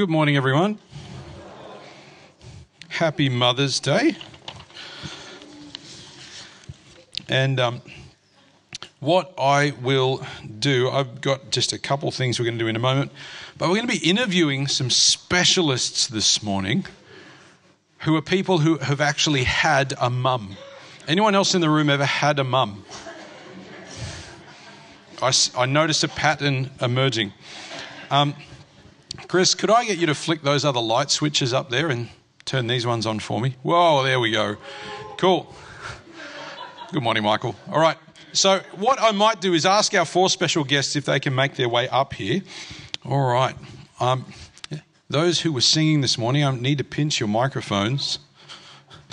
Good morning, everyone. Happy Mother's Day. And um, what I will do, I've got just a couple things we're going to do in a moment, but we're going to be interviewing some specialists this morning who are people who have actually had a mum. Anyone else in the room ever had a mum? I, I noticed a pattern emerging. Um, Chris, could I get you to flick those other light switches up there and turn these ones on for me? Whoa, there we go. Cool. Good morning, Michael. All right. So, what I might do is ask our four special guests if they can make their way up here. All right. Um, those who were singing this morning, I need to pinch your microphones.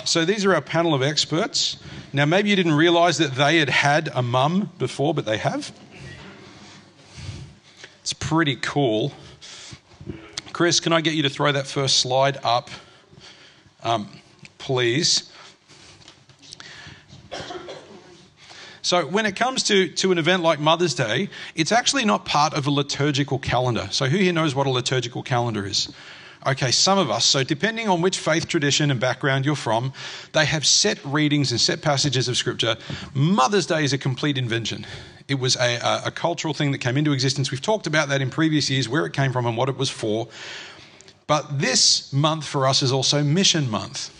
So, these are our panel of experts. Now, maybe you didn't realize that they had had a mum before, but they have. It's pretty cool. Chris, can I get you to throw that first slide up, um, please? So, when it comes to, to an event like Mother's Day, it's actually not part of a liturgical calendar. So, who here knows what a liturgical calendar is? Okay, some of us. So, depending on which faith tradition and background you're from, they have set readings and set passages of Scripture. Mother's Day is a complete invention. It was a, a, a cultural thing that came into existence. We've talked about that in previous years, where it came from and what it was for. But this month for us is also Mission Month.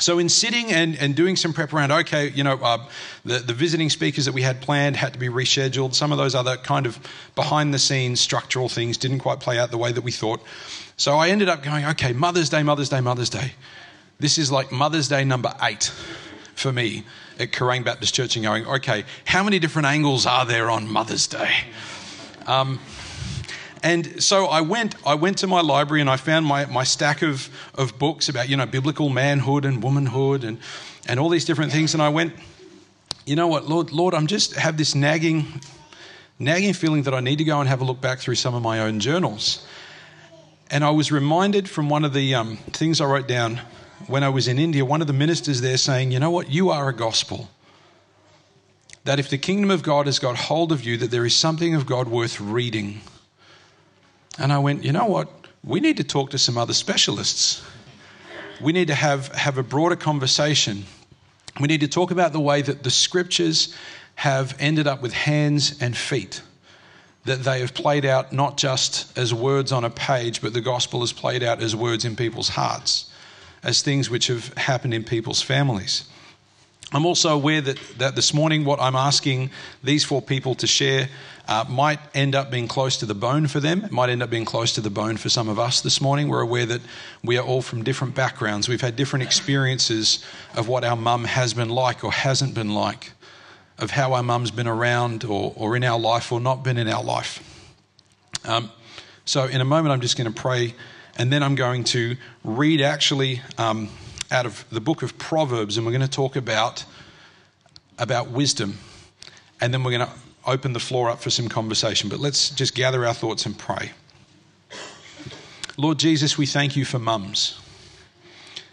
So, in sitting and, and doing some prep around, okay, you know, uh, the, the visiting speakers that we had planned had to be rescheduled. Some of those other kind of behind the scenes structural things didn't quite play out the way that we thought. So, I ended up going, okay, Mother's Day, Mother's Day, Mother's Day. This is like Mother's Day number eight for me at Kerang Baptist Church and going, okay, how many different angles are there on Mother's Day? Um, and so I went, I went to my library and I found my, my stack of, of books about, you know, biblical manhood and womanhood and, and all these different things. And I went, you know what, Lord, Lord, I'm just have this nagging, nagging feeling that I need to go and have a look back through some of my own journals. And I was reminded from one of the um, things I wrote down when I was in India, one of the ministers there saying, You know what? You are a gospel. That if the kingdom of God has got hold of you, that there is something of God worth reading. And I went, You know what? We need to talk to some other specialists. We need to have, have a broader conversation. We need to talk about the way that the scriptures have ended up with hands and feet that they have played out not just as words on a page, but the gospel has played out as words in people's hearts as things which have happened in people's families. I'm also aware that, that this morning, what I'm asking these four people to share uh, might end up being close to the bone for them. It might end up being close to the bone for some of us this morning. We're aware that we are all from different backgrounds. We've had different experiences of what our mum has been like or hasn't been like, of how our mum's been around or, or in our life or not been in our life. Um, so, in a moment, I'm just going to pray and then I'm going to read actually um, out of the book of Proverbs, and we're going to talk about, about wisdom. And then we're going to open the floor up for some conversation. But let's just gather our thoughts and pray. Lord Jesus, we thank you for mums,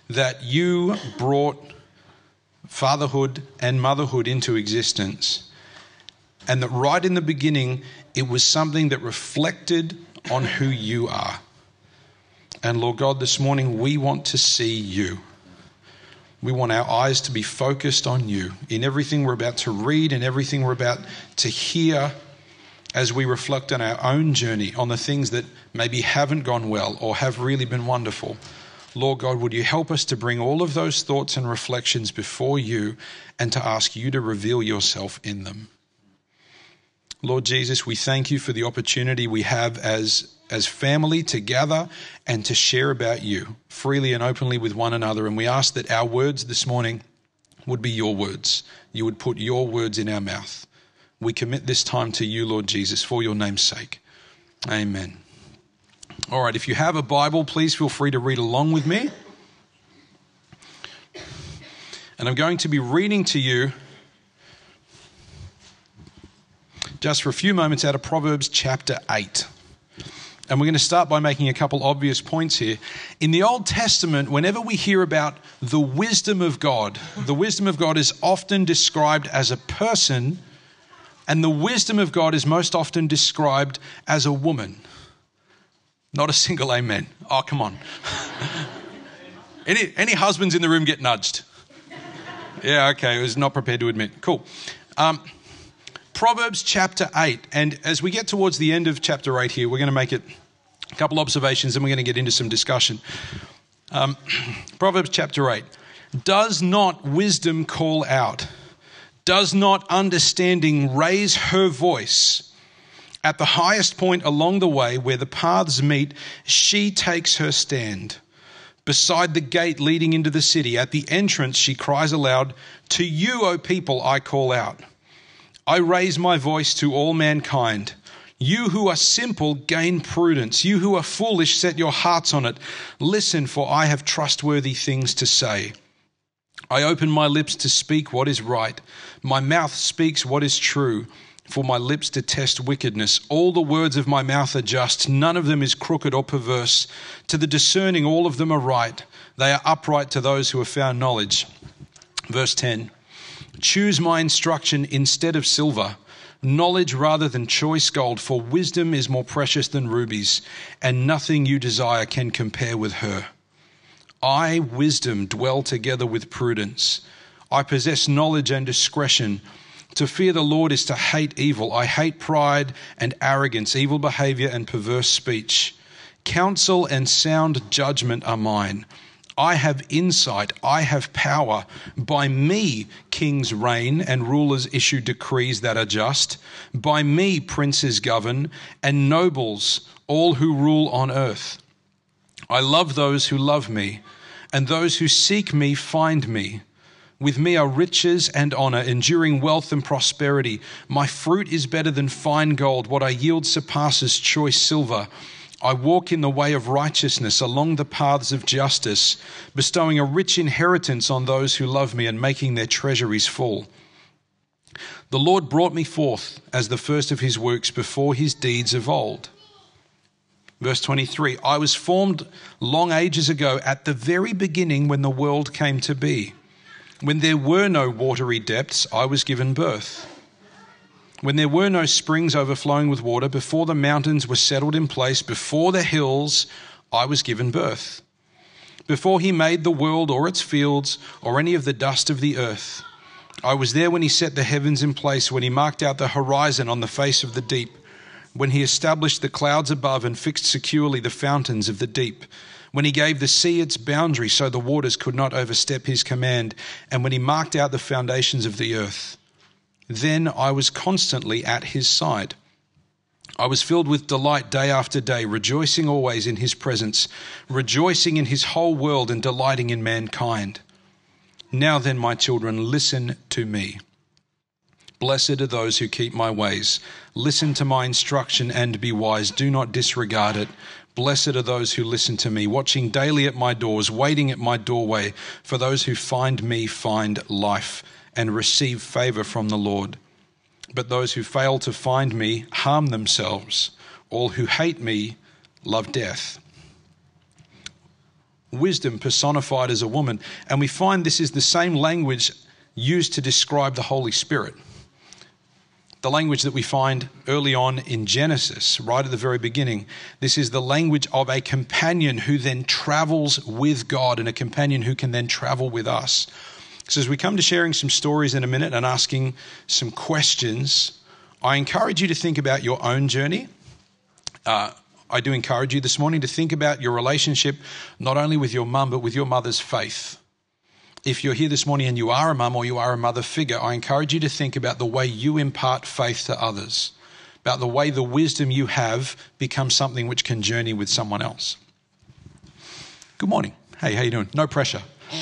that you brought fatherhood and motherhood into existence, and that right in the beginning, it was something that reflected on who you are. And Lord God, this morning we want to see you. We want our eyes to be focused on you in everything we're about to read and everything we're about to hear as we reflect on our own journey, on the things that maybe haven't gone well or have really been wonderful. Lord God, would you help us to bring all of those thoughts and reflections before you and to ask you to reveal yourself in them? Lord Jesus, we thank you for the opportunity we have as as family to gather and to share about you freely and openly with one another. And we ask that our words this morning would be your words. You would put your words in our mouth. We commit this time to you, Lord Jesus, for your name's sake. Amen. All right, if you have a Bible, please feel free to read along with me. And I'm going to be reading to you just for a few moments out of Proverbs chapter 8. And we're going to start by making a couple obvious points here. In the Old Testament, whenever we hear about the wisdom of God, the wisdom of God is often described as a person, and the wisdom of God is most often described as a woman. Not a single amen. Oh, come on. any, any husbands in the room get nudged? Yeah, okay. I was not prepared to admit. Cool. Um, Proverbs chapter 8. And as we get towards the end of chapter 8 here, we're going to make it a couple observations and we're going to get into some discussion. Um, Proverbs chapter 8. Does not wisdom call out? Does not understanding raise her voice? At the highest point along the way where the paths meet, she takes her stand. Beside the gate leading into the city, at the entrance, she cries aloud, To you, O people, I call out. I raise my voice to all mankind. You who are simple, gain prudence. You who are foolish, set your hearts on it. Listen, for I have trustworthy things to say. I open my lips to speak what is right. My mouth speaks what is true for my lips detest wickedness. All the words of my mouth are just, none of them is crooked or perverse. To the discerning, all of them are right. They are upright to those who have found knowledge. Verse 10 Choose my instruction instead of silver, knowledge rather than choice gold, for wisdom is more precious than rubies, and nothing you desire can compare with her. I, wisdom, dwell together with prudence. I possess knowledge and discretion. To fear the Lord is to hate evil. I hate pride and arrogance, evil behavior and perverse speech. Counsel and sound judgment are mine. I have insight, I have power. By me, kings reign and rulers issue decrees that are just. By me, princes govern and nobles, all who rule on earth. I love those who love me, and those who seek me find me. With me are riches and honor, enduring wealth and prosperity. My fruit is better than fine gold. What I yield surpasses choice silver. I walk in the way of righteousness along the paths of justice, bestowing a rich inheritance on those who love me and making their treasuries full. The Lord brought me forth as the first of his works before his deeds of old. Verse 23 I was formed long ages ago at the very beginning when the world came to be. When there were no watery depths, I was given birth. When there were no springs overflowing with water, before the mountains were settled in place, before the hills, I was given birth. Before he made the world or its fields or any of the dust of the earth, I was there when he set the heavens in place, when he marked out the horizon on the face of the deep, when he established the clouds above and fixed securely the fountains of the deep when he gave the sea its boundary so the waters could not overstep his command, and when he marked out the foundations of the earth. Then I was constantly at his side. I was filled with delight day after day, rejoicing always in his presence, rejoicing in his whole world and delighting in mankind. Now then, my children, listen to me. Blessed are those who keep my ways. Listen to my instruction and be wise. Do not disregard it. Blessed are those who listen to me, watching daily at my doors, waiting at my doorway. For those who find me find life and receive favor from the Lord. But those who fail to find me harm themselves. All who hate me love death. Wisdom personified as a woman. And we find this is the same language used to describe the Holy Spirit the language that we find early on in Genesis, right at the very beginning. This is the language of a companion who then travels with God and a companion who can then travel with us. So, as we come to sharing some stories in a minute and asking some questions, I encourage you to think about your own journey. Uh, I do encourage you this morning to think about your relationship not only with your mum, but with your mother's faith if you're here this morning and you are a mum or you are a mother figure, I encourage you to think about the way you impart faith to others, about the way the wisdom you have becomes something which can journey with someone else. Good morning. Hey, how you doing? No pressure.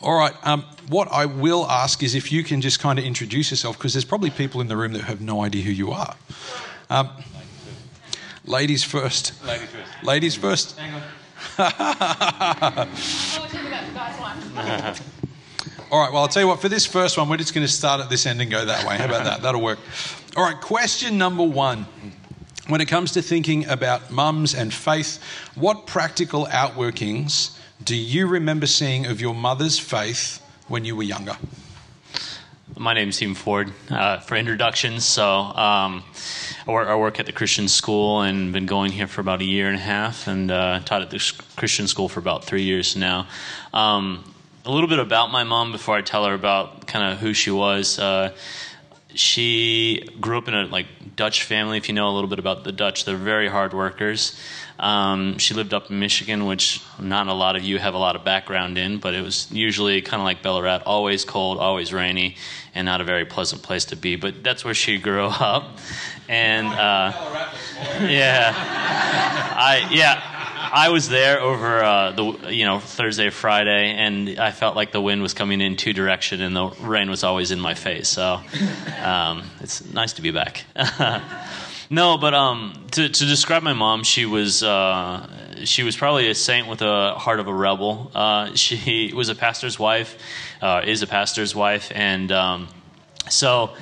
All right. Um, what I will ask is if you can just kind of introduce yourself, because there's probably people in the room that have no idea who you are. Um, ladies first. Ladies first. Ladies first. All right, well, I'll tell you what, for this first one, we're just going to start at this end and go that way. How about that? That'll work. All right, question number one. When it comes to thinking about mums and faith, what practical outworkings do you remember seeing of your mother's faith when you were younger? My name is Steven Ford. Uh, for introductions, so um, I work at the Christian school and been going here for about a year and a half, and uh, taught at the Christian school for about three years now. Um, a little bit about my mom before I tell her about kind of who she was. Uh, she grew up in a like Dutch family. If you know a little bit about the Dutch, they're very hard workers. Um, she lived up in Michigan, which not a lot of you have a lot of background in, but it was usually kind of like Ballarat, always cold, always rainy, and not a very pleasant place to be. But that's where she grew up, and uh, yeah, I yeah. I was there over uh, the you know Thursday, Friday, and I felt like the wind was coming in two direction, and the rain was always in my face. So um, it's nice to be back. no, but um, to, to describe my mom, she was uh, she was probably a saint with a heart of a rebel. Uh, she was a pastor's wife, uh, is a pastor's wife, and um, so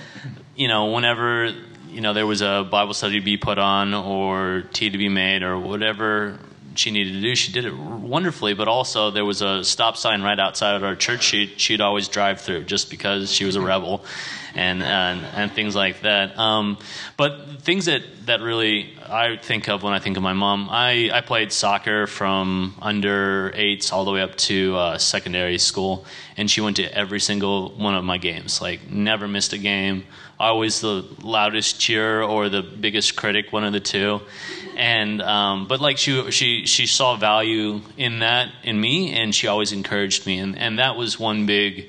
you know whenever you know there was a Bible study to be put on or tea to be made or whatever she needed to do. She did it wonderfully, but also there was a stop sign right outside of our church. She, she'd always drive through just because she was a rebel and, and, and things like that. Um, but things that, that really I think of when I think of my mom, I, I played soccer from under eights all the way up to uh, secondary school, and she went to every single one of my games. Like, never missed a game. Always the loudest cheer or the biggest critic, one of the two and um, but like she she she saw value in that in me, and she always encouraged me, and and that was one big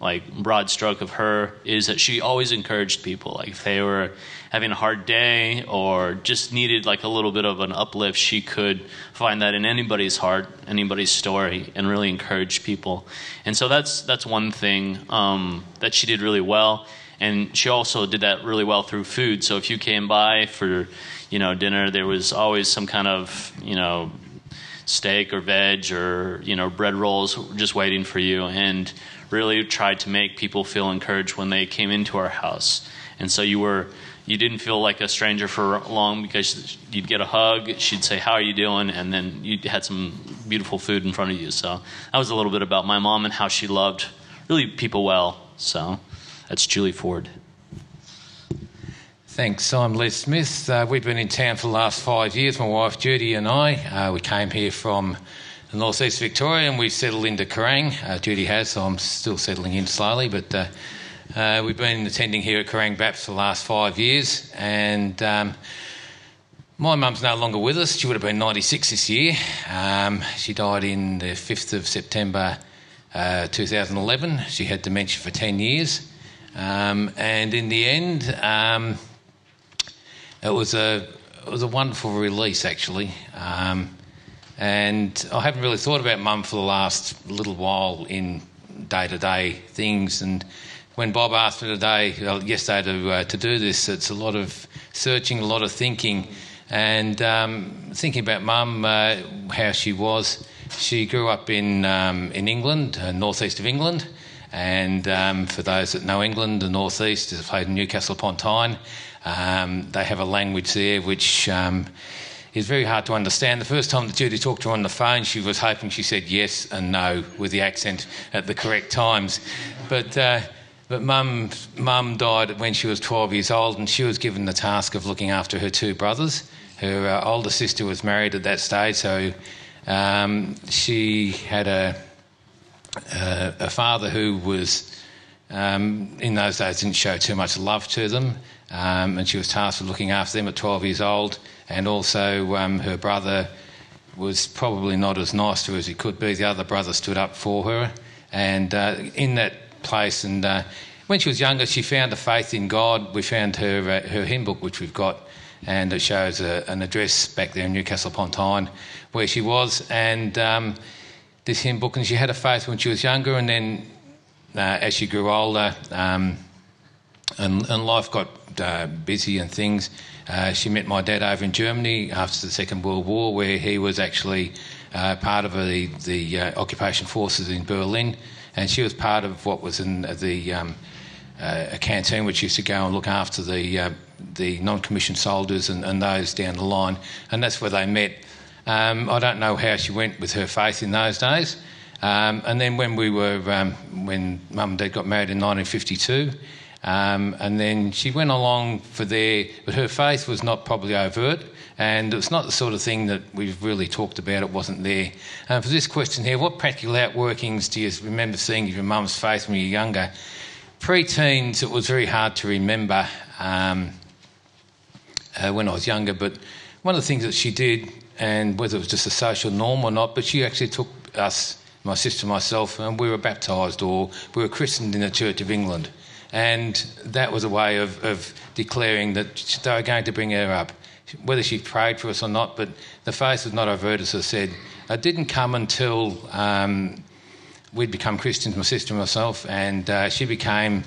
like broad stroke of her is that she always encouraged people. Like if they were having a hard day or just needed like a little bit of an uplift she could find that in anybody's heart anybody's story and really encourage people. And so that's that's one thing um, that she did really well. And she also did that really well through food. So if you came by for you know dinner there was always some kind of you know steak or veg or you know bread rolls just waiting for you and really tried to make people feel encouraged when they came into our house. And so you were you didn't feel like a stranger for long because you'd get a hug she'd say how are you doing? and then you had some beautiful food in front of you. So that was a little bit about my mom and how she loved really people well. So that's julie ford Thanks. I'm Les Smith. Uh, we've been in town for the last five years, my wife Judy and I. Uh, we came here from the northeast Victoria and we've settled into Kerang. Uh, Judy has, so I'm still settling in slowly, but uh, uh, we've been attending here at Kerang Baps for the last five years. And um, my mum's no longer with us. She would have been 96 this year. Um, she died in the 5th of September uh, 2011. She had dementia for 10 years. Um, and in the end, um, it was a it was a wonderful release actually. Um, and I haven't really thought about mum for the last little while in day to day things. And when Bob asked me today, uh, yesterday, to uh, to do this, it's a lot of searching, a lot of thinking, and um, thinking about mum, uh, how she was. She grew up in um, in England, uh, northeast of England. And um, for those that know England, the northeast is played in Newcastle upon Tyne. Um, they have a language there which um, is very hard to understand. The first time that Judy talked to her on the phone, she was hoping she said yes and no with the accent at the correct times. But uh, but mum mum died when she was 12 years old, and she was given the task of looking after her two brothers. Her uh, older sister was married at that stage, so um, she had a, a, a father who was um, in those days didn't show too much love to them um, and she was tasked with looking after them at 12 years old. And also, um, her brother was probably not as nice to her as he could be. The other brother stood up for her, and uh, in that place, and uh, when she was younger, she found a faith in God. We found her uh, her hymn book, which we've got, and it shows a, an address back there in Newcastle upon Tyne where she was, and um, this hymn book. And she had a faith when she was younger, and then uh, as she grew older. Um, and, and life got uh, busy and things. Uh, she met my dad over in Germany after the Second World War, where he was actually uh, part of the, the uh, occupation forces in Berlin, and she was part of what was in the um, uh, a canteen which used to go and look after the the non-commissioned soldiers and, and, those down the line, and that's where they met. Um, I don't know how she went with her faith in those days. Um, and then when we were um, when mum and dad got married in 1952. Um, and then she went along for there, but her faith was not probably overt, and it's not the sort of thing that we've really talked about. It wasn't there. Um, for this question here, what practical outworkings do you remember seeing of your mum's faith when you were younger? Pre-teens, it was very hard to remember um, uh, when I was younger, but one of the things that she did, and whether it was just a social norm or not, but she actually took us, my sister and myself, and we were baptised or we were christened in the Church of England. And that was a way of, of declaring that they were going to bring her up. Whether she prayed for us or not, but the faith was not overt, as I said. It didn't come until um, we'd become Christians, my sister and myself, and uh, she became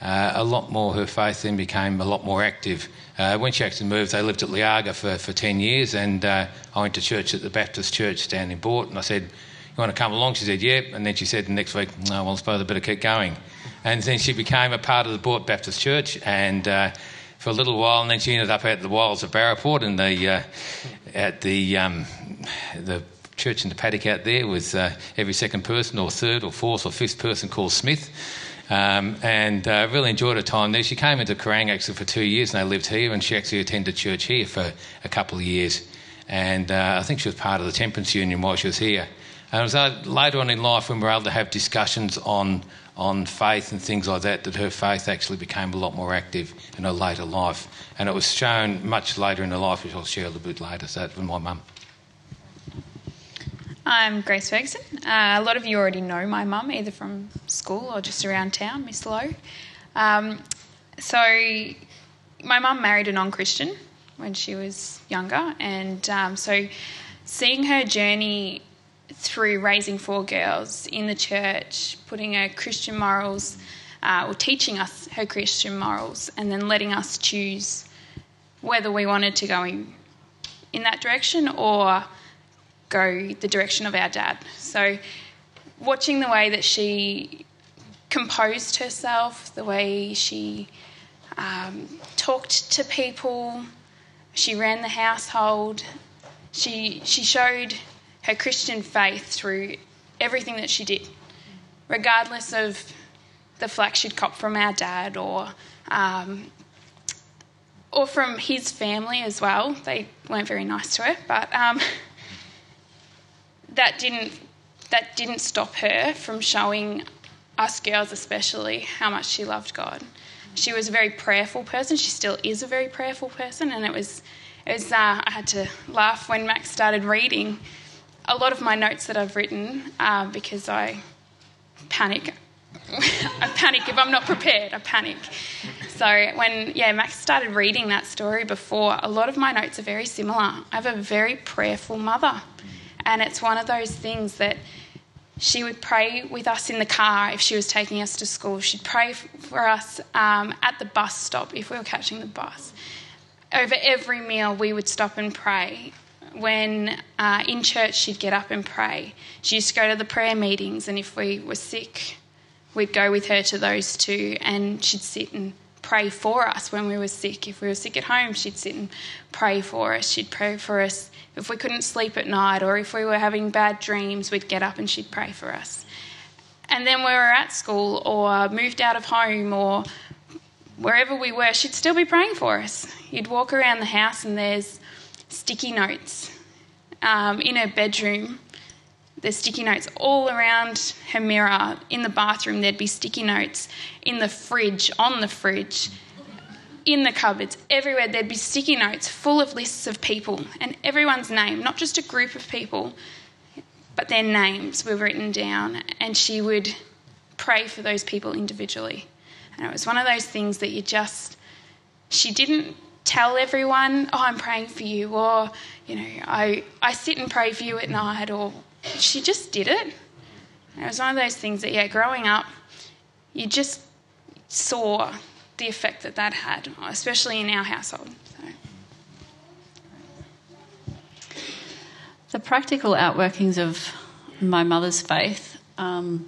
uh, a lot more, her faith then became a lot more active. Uh, when she actually moved, they lived at Leaghur for, for 10 years, and uh, I went to church at the Baptist Church down in Boort, and I said, You want to come along? She said, Yep. And then she said the next week, No, well, I suppose I better keep going. And then she became a part of the Boort Baptist Church, and uh, for a little while, and then she ended up at the wilds of Barraport, and the uh, at the um, the church in the paddock out there with uh, every second person, or third, or fourth, or fifth person called Smith. Um, and uh, really enjoyed her time there. She came into Kerang actually for two years, and they lived here, and she actually attended church here for a couple of years. And uh, I think she was part of the Temperance Union while she was here. And it was uh, later on in life when we were able to have discussions on on faith and things like that, that her faith actually became a lot more active in her later life. And it was shown much later in her life, which I'll share a little bit later. So that was my mum. I'm Grace Ferguson. Uh, a lot of you already know my mum, either from school or just around town, Miss Lowe. Um, so, my mum married a non Christian when she was younger, and um, so seeing her journey through raising four girls in the church, putting her Christian morals, uh, or teaching us her Christian morals, and then letting us choose whether we wanted to go in, in that direction or go the direction of our dad. So, watching the way that she composed herself, the way she um, talked to people, she ran the household, she, she showed her Christian faith through everything that she did, regardless of the flack she'd cop from our dad or um, or from his family as well. They weren't very nice to her, but um, that didn't that didn't stop her from showing us girls, especially, how much she loved God. She was a very prayerful person. She still is a very prayerful person, and it was it was. Uh, I had to laugh when Max started reading a lot of my notes that I've written uh, because I panic. I panic if I'm not prepared. I panic. So when yeah Max started reading that story before, a lot of my notes are very similar. I have a very prayerful mother, and it's one of those things that she would pray with us in the car if she was taking us to school. She'd pray for us um, at the bus stop if we were catching the bus. Over every meal, we would stop and pray when uh, in church she'd get up and pray. She used to go to the prayer meetings, and if we were sick, we'd go with her to those too, and she'd sit and pray for us when we were sick. If we were sick at home, she'd sit and pray for us. She'd pray for us if we couldn't sleep at night, or if we were having bad dreams, we'd get up and she'd pray for us. And then we were at school or moved out of home or wherever we were, she'd still be praying for us. You'd walk around the house and there's sticky notes um, in her bedroom. There's sticky notes all around her mirror. In the bathroom, there'd be sticky notes. In the fridge, on the fridge, in the cupboards, everywhere, there'd be sticky notes full of lists of people and everyone's name, not just a group of people, but their names were written down. And she would pray for those people individually. And it was one of those things that you just, she didn't tell everyone, oh, I'm praying for you, or, you know, I, I sit and pray for you at night, or she just did it. And it was one of those things that, yeah, growing up, you just saw the effect that that had, especially in our household. So. The practical outworkings of my mother's faith. Um,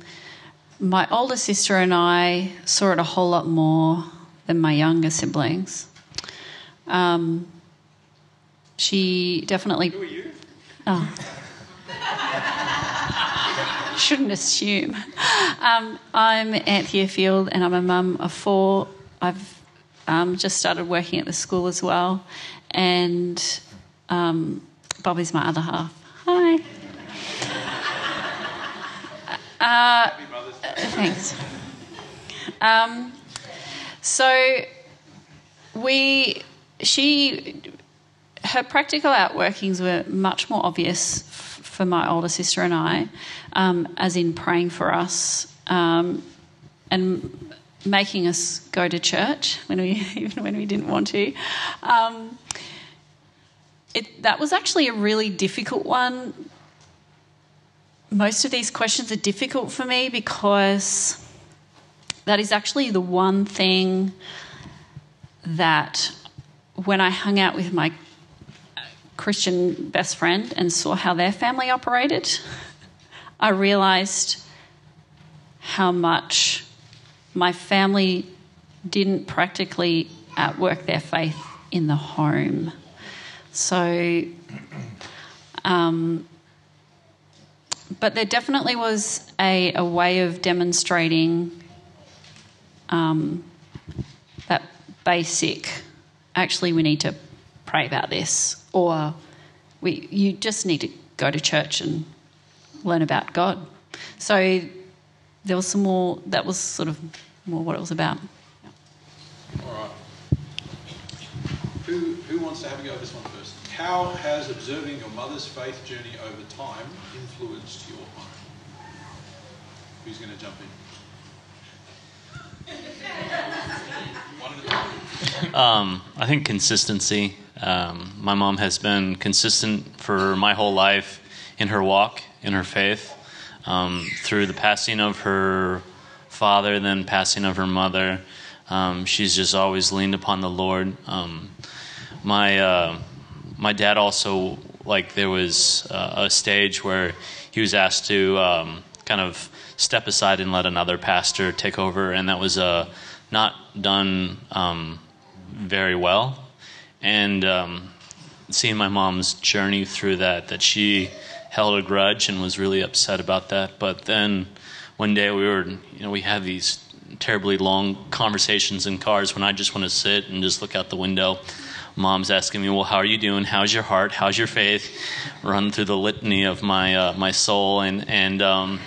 my older sister and I saw it a whole lot more than my younger siblings. Um, she definitely. Who are you? Oh. Shouldn't assume. Um, I'm Anthea Field, and I'm a mum of four I've um, just started working at the school as well, and um, Bobby's my other half. Hi. Uh, thanks. Um, so we, she, her practical outworkings were much more obvious for my older sister and I, um, as in praying for us um, and making us go to church when we even when we didn't want to. Um, it, that was actually a really difficult one. Most of these questions are difficult for me because that is actually the one thing that when I hung out with my Christian best friend and saw how their family operated, I realized how much my family didn't practically outwork their faith in the home. So, um, but there definitely was a, a way of demonstrating um, that basic. Actually, we need to pray about this, or we you just need to go to church and learn about God. So there was some more. That was sort of more what it was about. All right. Who, who wants to have a go at this one first? How has observing your mother's faith journey over time influenced your own? Who's going to jump in? One at a time. Um, I think consistency. Um, my mom has been consistent for my whole life in her walk, in her faith, um, through the passing of her father, then passing of her mother. Um, she's just always leaned upon the Lord. Um, my uh, my dad also like there was uh, a stage where he was asked to um, kind of step aside and let another pastor take over, and that was uh, not done um, very well. And um, seeing my mom's journey through that, that she held a grudge and was really upset about that. But then one day we were, you know, we had these terribly long conversations in cars when I just want to sit and just look out the window. Mom's asking me, "Well, how are you doing? How's your heart? How's your faith?" Run through the litany of my uh, my soul, and and um,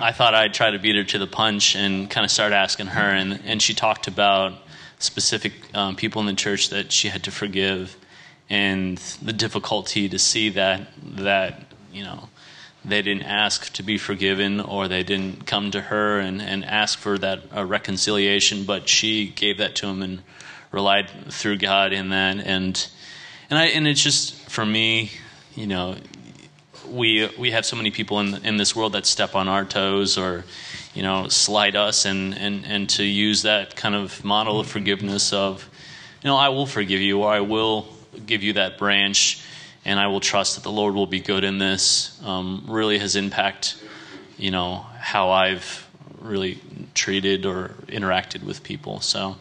I thought I'd try to beat her to the punch and kind of start asking her, and and she talked about specific um, people in the church that she had to forgive, and the difficulty to see that that you know they didn't ask to be forgiven or they didn't come to her and, and ask for that uh, reconciliation, but she gave that to him and relied through God in that. And and I and it's just for me, you know, we we have so many people in in this world that step on our toes or you know slight us and and and to use that kind of model of forgiveness of you know I will forgive you or I will give you that branch and I will trust that the Lord will be good in this um, really has impact you know how I've really treated or interacted with people so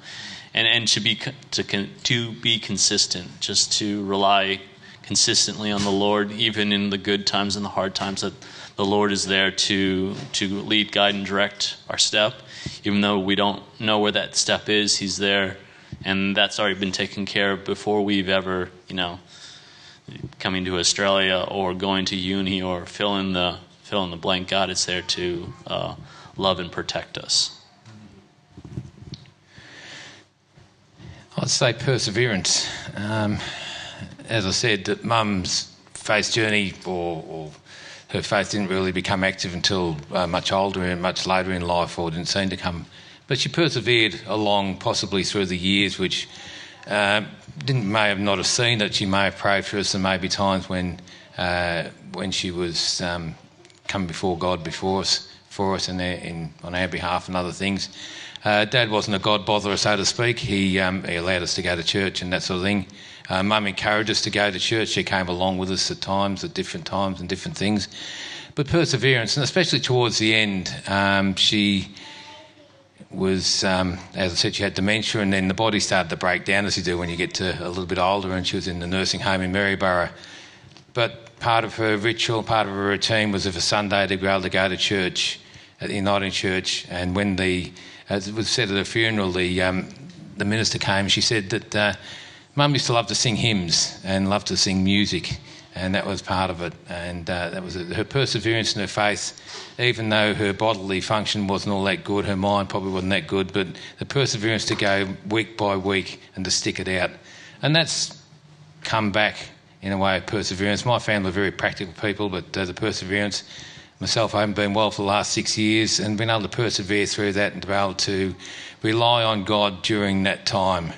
and and to be to to be consistent just to rely consistently on the Lord, even in the good times and the hard times, that the Lord is there to to lead, guide, and direct our step. Even though we don't know where that step is, He's there, and that's already been taken care of before we've ever, you know, coming to Australia or going to uni or fill in the fill in the blank. God is there to uh, love and protect us. I'd say perseverance. Um, as I said, that mum's faith journey or, or, her faith didn't really become active until uh, much older and much later in life, or didn't seem to come. But she persevered along, possibly through the years, which uh, didn't may have not have seen that she may have prayed for us. There may be times when uh, when she was um, coming before God before us, for us, and on our behalf and other things. Uh, Dad wasn't a God botherer, so to speak. He, um, he allowed us to go to church and that sort of thing. Uh, Mum encouraged us to go to church. She came along with us at times, at different times and different things. But perseverance, and especially towards the end, um, she was, um, as I said, she had dementia, and then the body started to break down as you do when you get to a little bit older, and she was in the nursing home in Maryborough. But part of her ritual, part of her routine was of a Sunday to be able to go to church at the Uniting Church, and when the as was said at her funeral, the um, the minister came. She said that uh, Mum used to love to sing hymns and love to sing music, and that was part of it. And uh, that was her perseverance and her faith, even though her bodily function wasn't all that good, her mind probably wasn't that good, but the perseverance to go week by week and to stick it out, and that's come back in a way of perseverance. My family are very practical people, but uh, the perseverance. Myself, I haven't been well for the last six years and been able to persevere through that and to be able to rely on God during that time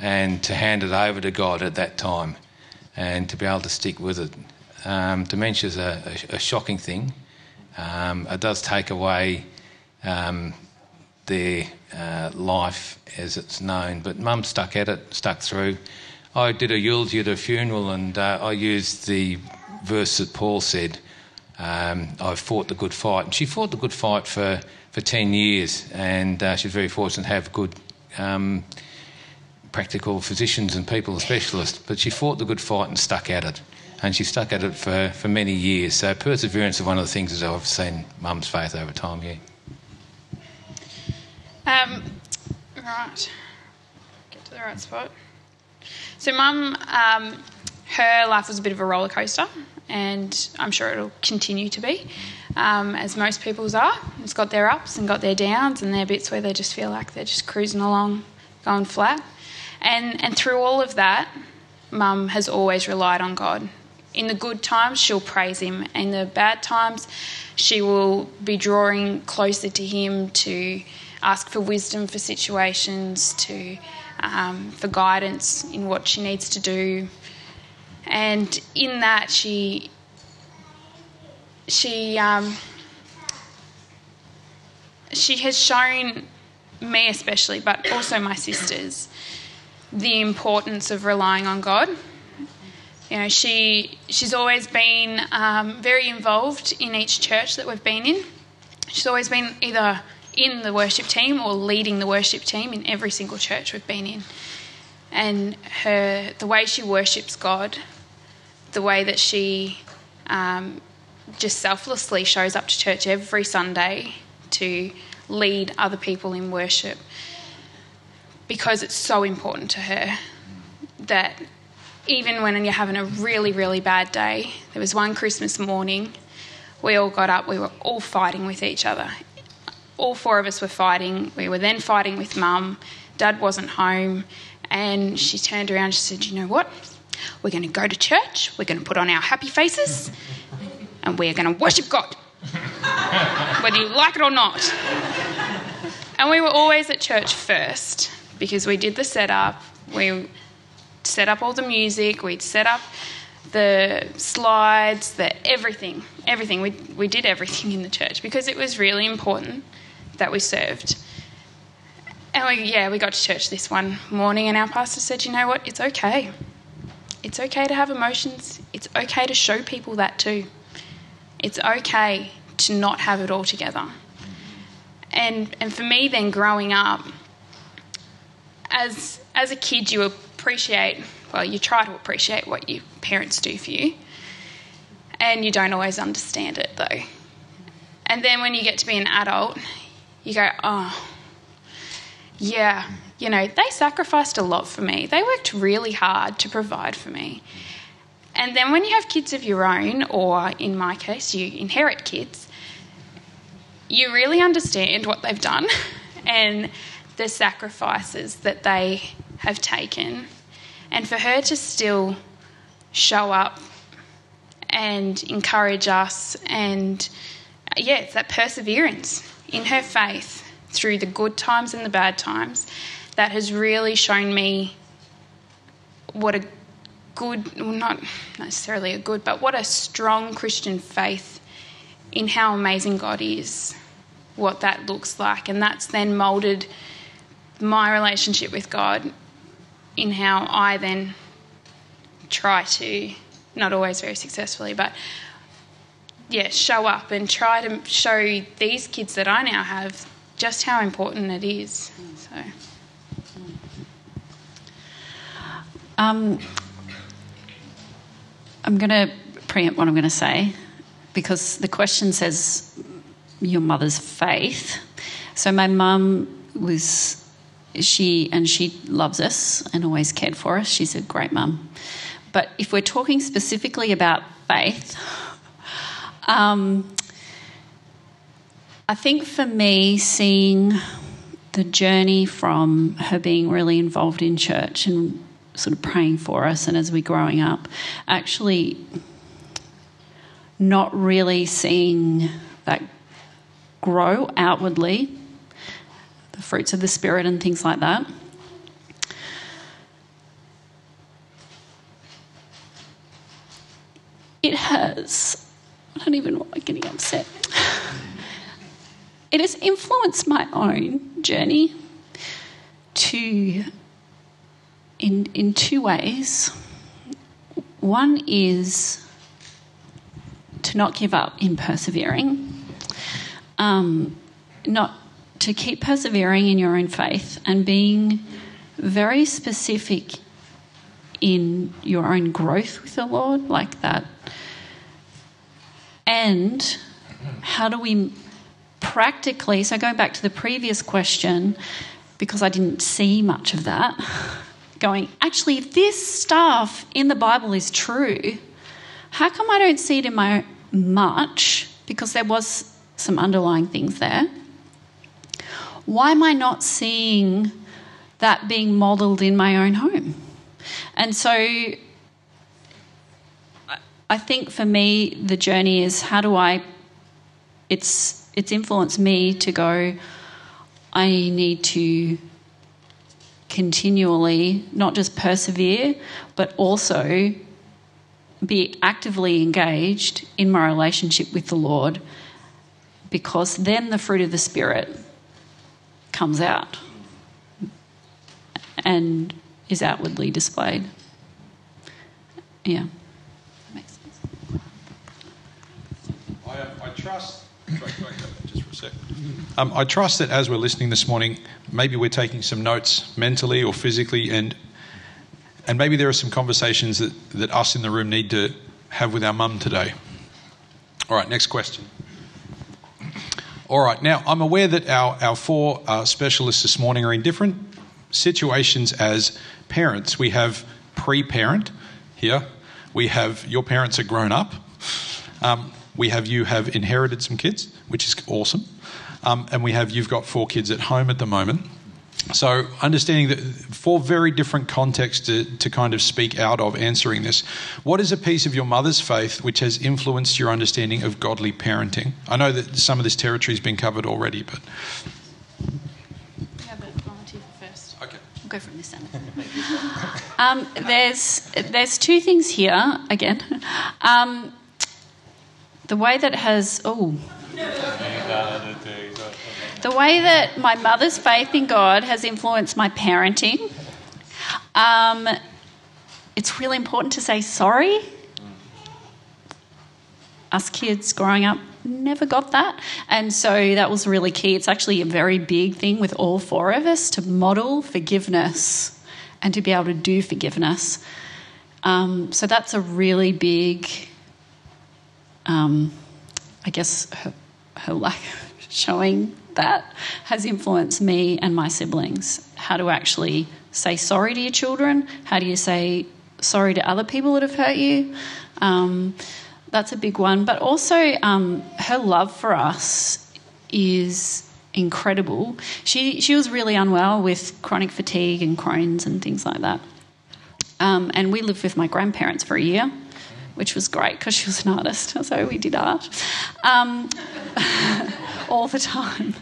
and to hand it over to God at that time and to be able to stick with it. Um, Dementia is a, a, a, shocking thing. Um, it does take away um, their uh, life as it's known, but mum stuck at it, stuck through. I did a eulogy at her funeral and uh, I used the verse that Paul said, um, I fought the good fight. And she fought the good fight for, for 10 years and uh, she's very fortunate to have good um, practical physicians and people, specialists, but she fought the good fight and stuck at it. And she stuck at it for, for many years. So perseverance is one of the things that I've seen mum's faith over time, yeah. Um, right. Get to the right spot. So mum, um, her life was a bit of a roller coaster, and I'm sure it'll continue to be, um, as most people's are. It's got their ups and got their downs, and their bits where they just feel like they're just cruising along, going flat. And, and through all of that, mum has always relied on God. In the good times, she'll praise Him. In the bad times, she will be drawing closer to Him to ask for wisdom for situations, to um, for guidance in what she needs to do. And in that, she she um, she has shown me especially, but also my sisters, the importance of relying on God. You know, she she's always been um, very involved in each church that we've been in. She's always been either in the worship team or leading the worship team in every single church we've been in. And her the way she worships God, the way that she um, just selflessly shows up to church every Sunday to lead other people in worship because it's so important to her that even when you're having a really, really bad day, there was one Christmas morning, we all got up, we were all fighting with each other. All four of us were fighting. We were then fighting with mum. Dad wasn't home. And she turned around and she said, You know what? We're going to go to church, we're going to put on our happy faces, and we're going to worship God, whether you like it or not. And we were always at church first because we did the setup, we set up all the music, we'd set up the slides, the everything, everything. We, we did everything in the church because it was really important that we served. And we, yeah, we got to church this one morning, and our pastor said, You know what? It's okay. It's okay to have emotions. It's okay to show people that too. It's okay to not have it all together. And, and for me, then growing up, as as a kid, you appreciate well, you try to appreciate what your parents do for you, and you don't always understand it though. And then when you get to be an adult, you go, oh, yeah, you know, they sacrificed a lot for me. They worked really hard to provide for me. And then when you have kids of your own, or in my case, you inherit kids, you really understand what they've done and the sacrifices that they have taken. And for her to still show up and encourage us, and yeah, it's that perseverance in her faith through the good times and the bad times that has really shown me what a good, well, not necessarily a good, but what a strong Christian faith in how amazing God is, what that looks like. And that's then moulded my relationship with God in how I then try to, not always very successfully, but yeah, show up and try to show these kids that I now have just how important it is. So. Um, I'm going to preempt what I'm going to say because the question says your mother's faith. So my mum was she and she loves us and always cared for us. She's a great mum. But if we're talking specifically about faith, um, I think for me, seeing the journey from her being really involved in church and sort of praying for us, and as we're growing up, actually not really seeing that grow outwardly, fruits of the Spirit and things like that. It has, I don't even like getting upset. It has influenced my own journey to in in two ways. One is to not give up in persevering, um, not to keep persevering in your own faith and being very specific in your own growth with the Lord, like that. And how do we practically, so going back to the previous question, because I didn't see much of that, going, actually, if this stuff in the Bible is true, how come I don't see it in my much? Because there was some underlying things there. Why am I not seeing that being modelled in my own home? And so I think for me, the journey is how do I, it's, it's influenced me to go, I need to continually not just persevere, but also be actively engaged in my relationship with the Lord because then the fruit of the Spirit comes out and is outwardly displayed. Yeah. That makes sense. I, uh, I trust. Just for a sec? Um, I trust that as we're listening this morning, maybe we're taking some notes mentally or physically, and and maybe there are some conversations that, that us in the room need to have with our mum today. All right, next question. All right, now I'm aware that our, our four uh, specialists this morning are in different situations as parents. We have pre parent here, we have your parents are grown up, um, we have you have inherited some kids, which is awesome, um, and we have you've got four kids at home at the moment. So, understanding that four very different contexts to, to kind of speak out of answering this. What is a piece of your mother's faith which has influenced your understanding of godly parenting? I know that some of this territory has been covered already, but. We have a volunteer first. Okay. We'll go from this end. um, there's there's two things here again. Um, the way that has oh. The way that my mother's faith in God has influenced my parenting. Um, it's really important to say sorry. Us kids growing up never got that. And so that was really key. It's actually a very big thing with all four of us to model forgiveness and to be able to do forgiveness. Um, so that's a really big, um, I guess, her, her lack showing that has influenced me and my siblings. How to actually say sorry to your children? How do you say sorry to other people that have hurt you? Um, that's a big one. But also, um, her love for us is incredible. She she was really unwell with chronic fatigue and Crohn's and things like that. Um, and we lived with my grandparents for a year, which was great because she was an artist, so we did art um, all the time.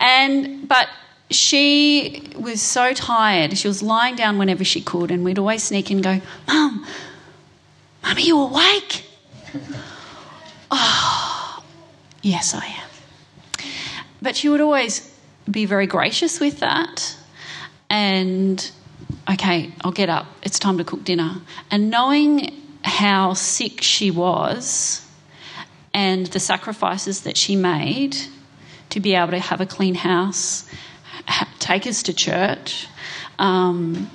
And but she was so tired. She was lying down whenever she could, and we'd always sneak in and go, "Mum, Mum, are you awake?" oh, yes, I am. But she would always be very gracious with that. And, okay, I'll get up. It's time to cook dinner. And knowing how sick she was and the sacrifices that she made to be able to have a clean house, take us to church, um,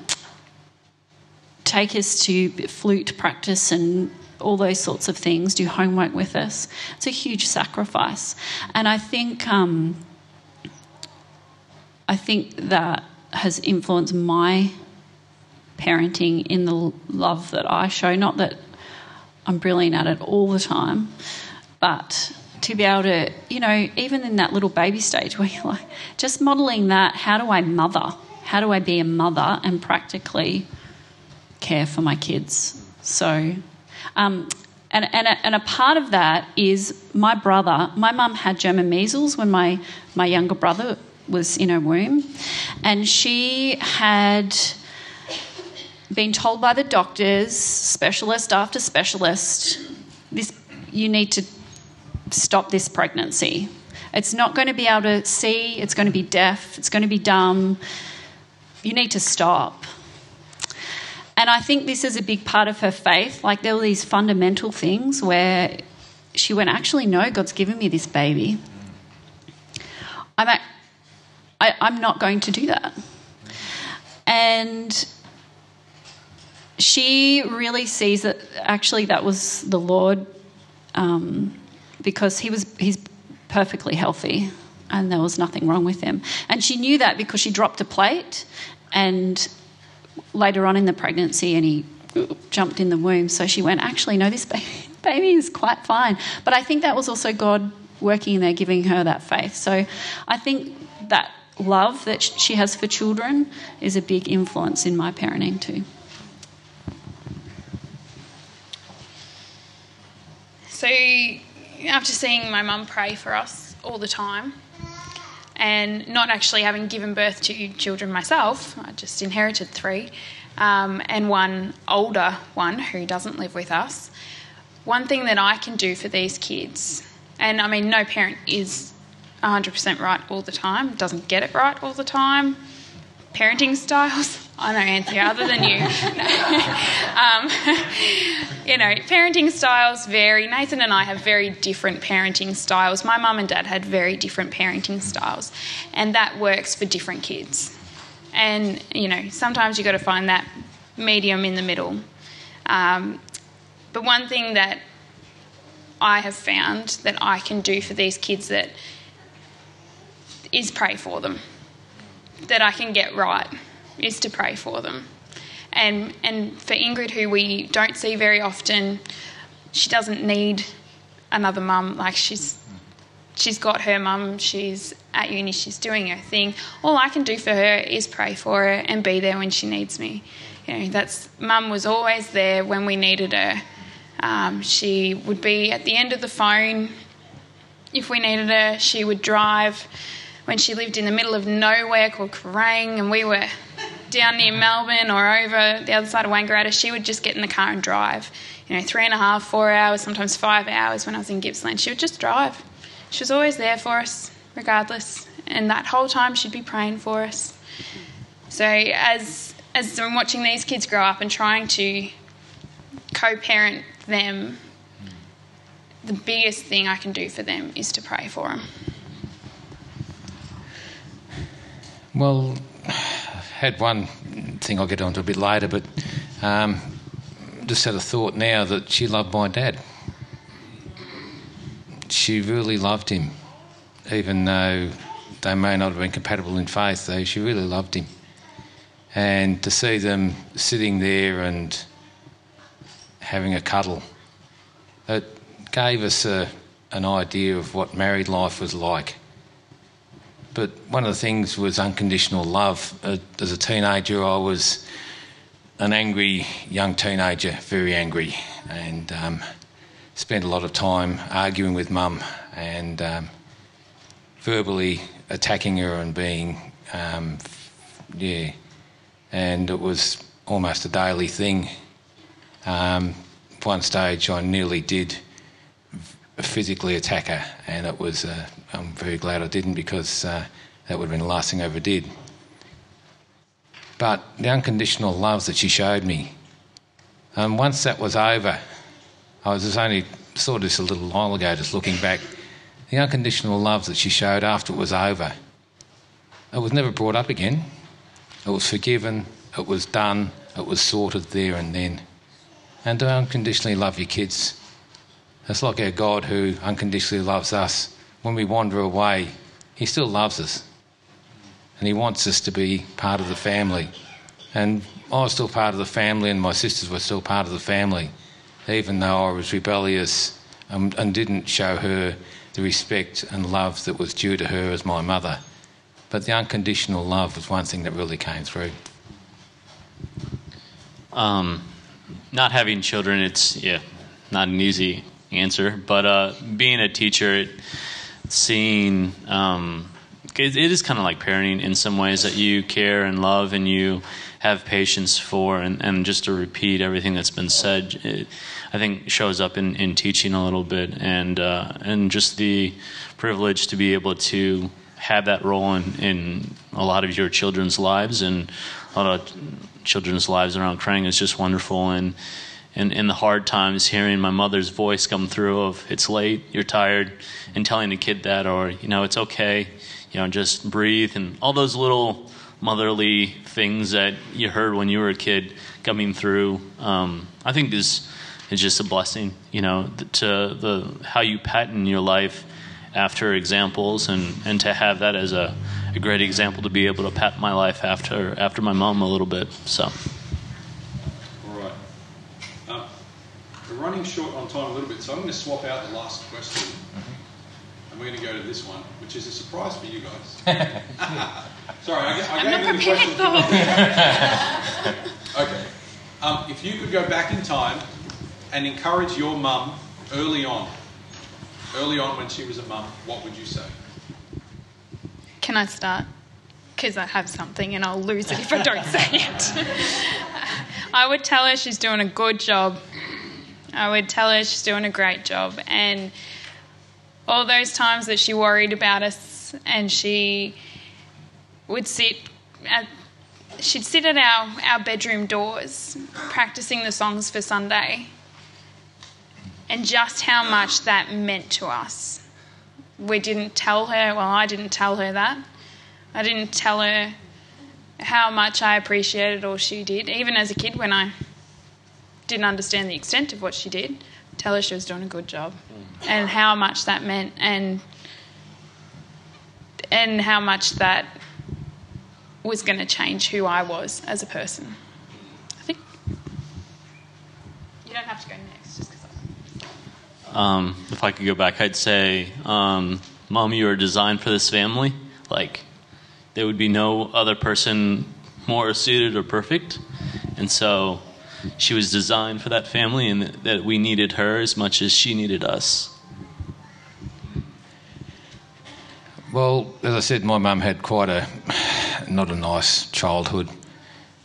take us to flute practice and all those sorts of things, do homework with us. It's a huge sacrifice. And I think um, I think that has influenced my parenting in the love that I show. Not that I'm brilliant at it all the time, but to be able to, you know, even in that little baby stage where you're like, just modeling that, how do I mother? How do I be a mother and practically care for my kids? So, um, and, and, a, and a part of that is my brother, my mum had German measles when my, my younger brother was in her womb, and she had been told by the doctors, specialist after specialist, this you need to stop this pregnancy. It's not going to be able to see, it's going to be deaf, it's going to be dumb. You need to stop. And I think this is a big part of her faith. Like there were these fundamental things where she went, actually, no, God's given me this baby. I'm, at, I, I'm not going to do that. And she really sees that actually that was the Lord um, because he was he's perfectly healthy and there was nothing wrong with him. And she knew that because she dropped a plate and later on in the pregnancy and he jumped in the womb. So she went, actually, no, this baby, is quite fine. But I think that was also God working in there, giving her that faith. So I think that love that she has for children is a big influence in my parenting too. So after seeing my mum pray for us all the time, and not actually having given birth to children myself, I just inherited three, um, and one older one who doesn't live with us. One thing that I can do for these kids, and I mean, no parent is 100% right all the time, doesn't get it right all the time. Parenting styles, I know Anthea other than you. um, you know, parenting styles vary. Nathan and I have very different parenting styles. My mum and dad had very different parenting styles, and that works for different kids. And, you know, sometimes you've got to find that medium in the middle. Um, but one thing that I have found that I can do for these kids that is pray for them, that I can get right is to pray for them. And, and for Ingrid, who we don't see very often, she doesn't need another mum. Like she's, she's got her mum, she's at uni, she's doing her thing. All I can do for her is pray for her and be there when she needs me. You know, that's mum was always there when we needed her. Um, she would be at the end of the phone if we needed her. She would drive when she lived in the middle of nowhere called Kerang, and we were down near Melbourne or over the other side of Wangaratta, she would just get in the car and drive. You know, three and a half, four hours, sometimes five hours when I was in Gippsland. She would just drive. She was always there for us, regardless. And that whole time she'd be praying for us. So as as I'm watching these kids grow up and trying to co-parent them, the biggest thing I can do for them is to pray for them. Well, I had one thing I'll get onto a bit later, but um, just had a thought now that she loved my dad. She really loved him, even though they may not have been compatible in faith, though she really loved him. And to see them sitting there and having a cuddle, it gave us a, an idea of what married life was like. But one of the things was unconditional love. Uh, as a teenager, I was an angry young teenager, very angry, and um, spent a lot of time arguing with mum and um, verbally attacking her and being, um, yeah, and it was almost a daily thing. Um, one stage, I nearly did physically attack her, and it was. Uh, I'm very glad I didn't because uh, that would have been the last thing I ever did. But the unconditional love that she showed me, and once that was over, I was just only saw this a little while ago, just looking back. The unconditional love that she showed after it was over, it was never brought up again. It was forgiven, it was done, it was sorted there and then. And to unconditionally love your kids it's like our God who unconditionally loves us. When we wander away, He still loves us. and He wants us to be part of the family. And I was still part of the family, and my sisters were still part of the family, even though I was rebellious and, and didn't show her the respect and love that was due to her as my mother. But the unconditional love was one thing that really came through. Um, not having children, it's yeah, not an easy answer. But uh, being a teacher, it, seeing um, it, it is kind of like parenting in some ways that you care and love and you have patience for, and, and just to repeat everything that's been said, it, I think shows up in, in teaching a little bit, and uh, and just the privilege to be able to have that role in, in a lot of your children's lives and a lot of children's lives around Kerang is just wonderful. And, and in the hard times, hearing my mother's voice come through of it's late, you're tired, and telling a kid that, or you know it's okay, you know just breathe, and all those little motherly things that you heard when you were a kid coming through. Um, I think is is just a blessing, you know, to the how you pattern your life after examples and, and to have that as a, a great example to be able to pat my life after after my mom a little bit. So. All right. Um, we're running short on time a little bit, so I'm going to swap out the last question. And we're going to go to this one, which is a surprise for you guys. Sorry, I, I I'm gave not you the prepared question. for Okay. Um, if you could go back in time and encourage your mum early on, early on when she was a mum, what would you say? Can I start? Because I have something and I'll lose it if I don't say it. I would tell her she's doing a good job. I would tell her she's doing a great job. And all those times that she worried about us and she would sit at she'd sit at our, our bedroom doors practicing the songs for Sunday and just how much that meant to us we didn't tell her, well, I didn't tell her that. I didn't tell her how much I appreciated all she did. Even as a kid, when I didn't understand the extent of what she did, tell her she was doing a good job and how much that meant and and how much that was going to change who I was as a person. I think you don't have to go next just because Um, if I could go back, I'd say, um, Mom, you are designed for this family. Like, there would be no other person more suited or perfect. And so she was designed for that family, and that, we needed her as much as she needed us. Well, as I said, my mum had quite a not a nice childhood,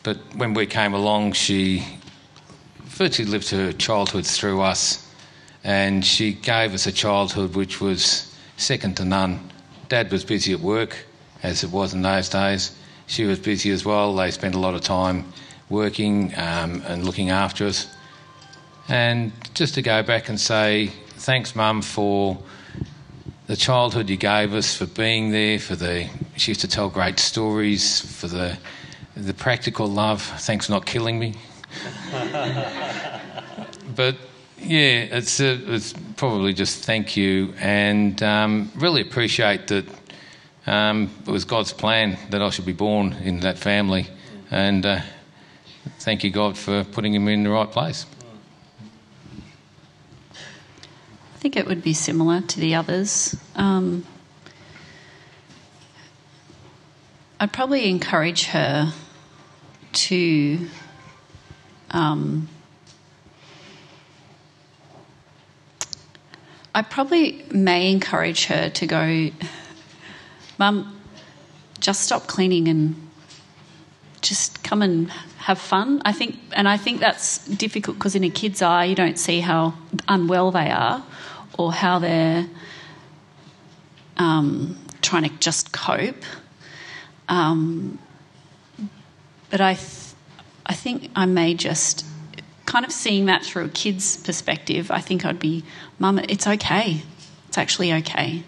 but when we came along, she virtually lived her childhood through us, and she gave us a childhood which was second to none. Dad was busy at work, as it was in those days. She was busy as well. They spent a lot of time working um, and looking after us. And just to go back and say, thanks, Mum, for the childhood you gave us, for being there, for the she used to tell great stories, for the the practical love. Thanks for not killing me. but yeah, it's uh it's probably just thank you and um, really appreciate that um, it was God's plan that I should be born in that family, and uh, thank you God for putting him in the right place. I think it would be similar to the others. Um, I'd probably encourage her to um, I probably may encourage her to go, Mum, just stop cleaning and just come and have fun. I think, and I think that's difficult because in a kid's eye, you don't see how unwell they are or how they're um, trying to just cope. Um, but I, th- I think I may just kind of seeing that through a kid's perspective. I think I'd be, Mum, it's okay. It's actually okay.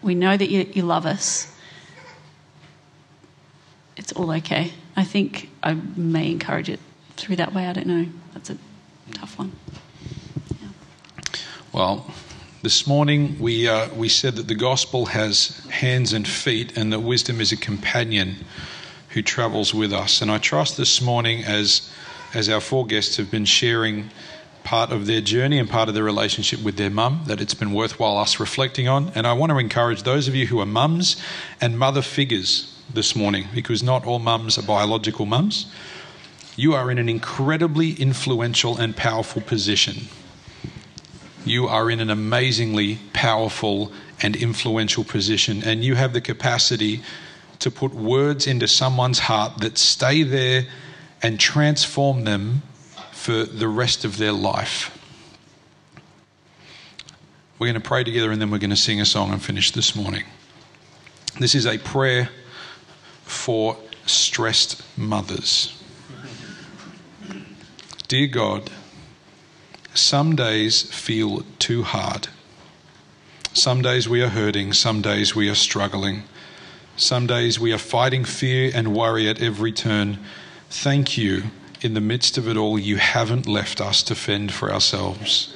We know that you, you love us. It's all okay. I think I may encourage it through that way. I don't know. That's a tough one. Well, This morning we, uh, we said that the gospel has hands and feet and that wisdom is a companion who travels with us. And I trust this morning, as, as our four guests have been sharing part of their journey and part of their relationship with their mum, that it's been worthwhile us reflecting on. And I want to encourage those of you who are mums and mother figures this morning, because not all mums are biological mums. You are in an incredibly influential and powerful position. You are in an amazingly powerful and influential position, and you have the capacity to put words into someone's heart that stay there and transform them for the rest of their life. We're going to pray together and then we're going to sing a song and finish this morning. This is a prayer for stressed mothers. Dear God, some days feel too hard. Some days we are hurting, some days we are struggling. Some days we are fighting fear and worry at every turn. Thank you, in the midst of it all, you haven't left us to fend for ourselves.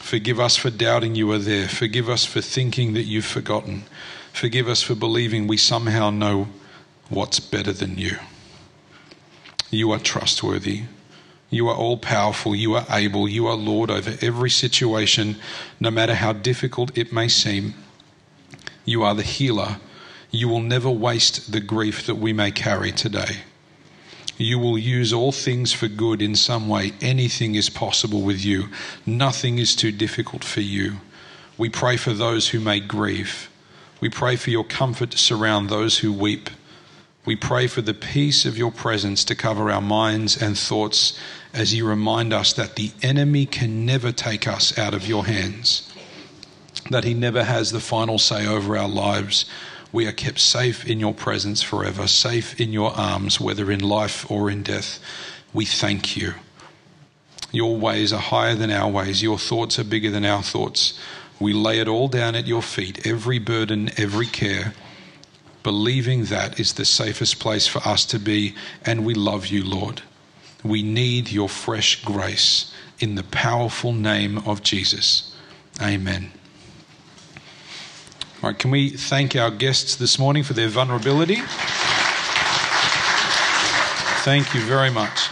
Forgive us for doubting you are there. Forgive us for thinking that you've forgotten. Forgive us for believing we somehow know what's better than you. You are trustworthy. You are all powerful. You are able. You are Lord over every situation, no matter how difficult it may seem. You are the healer you will never waste the grief that we may carry today. You will use all things for good in some way. Anything is possible with you. Nothing is too difficult for you. We pray for those who may grieve. We pray for your comfort to surround those who weep. We pray for the peace of your presence to cover our minds and thoughts as you remind us that the enemy can never take us out of your hands, that he never has the final say over our lives we are kept safe in your presence forever, safe in your arms, whether in life or in death. We thank you. Your ways are higher than our ways, your thoughts are bigger than our thoughts. We lay it all down at your feet, every burden, every care, believing that is the safest place for us to be, and we love you, Lord. We need your fresh grace in the powerful name of Jesus. Amen. All right, can we thank our guests this morning for their vulnerability? Thank you very much.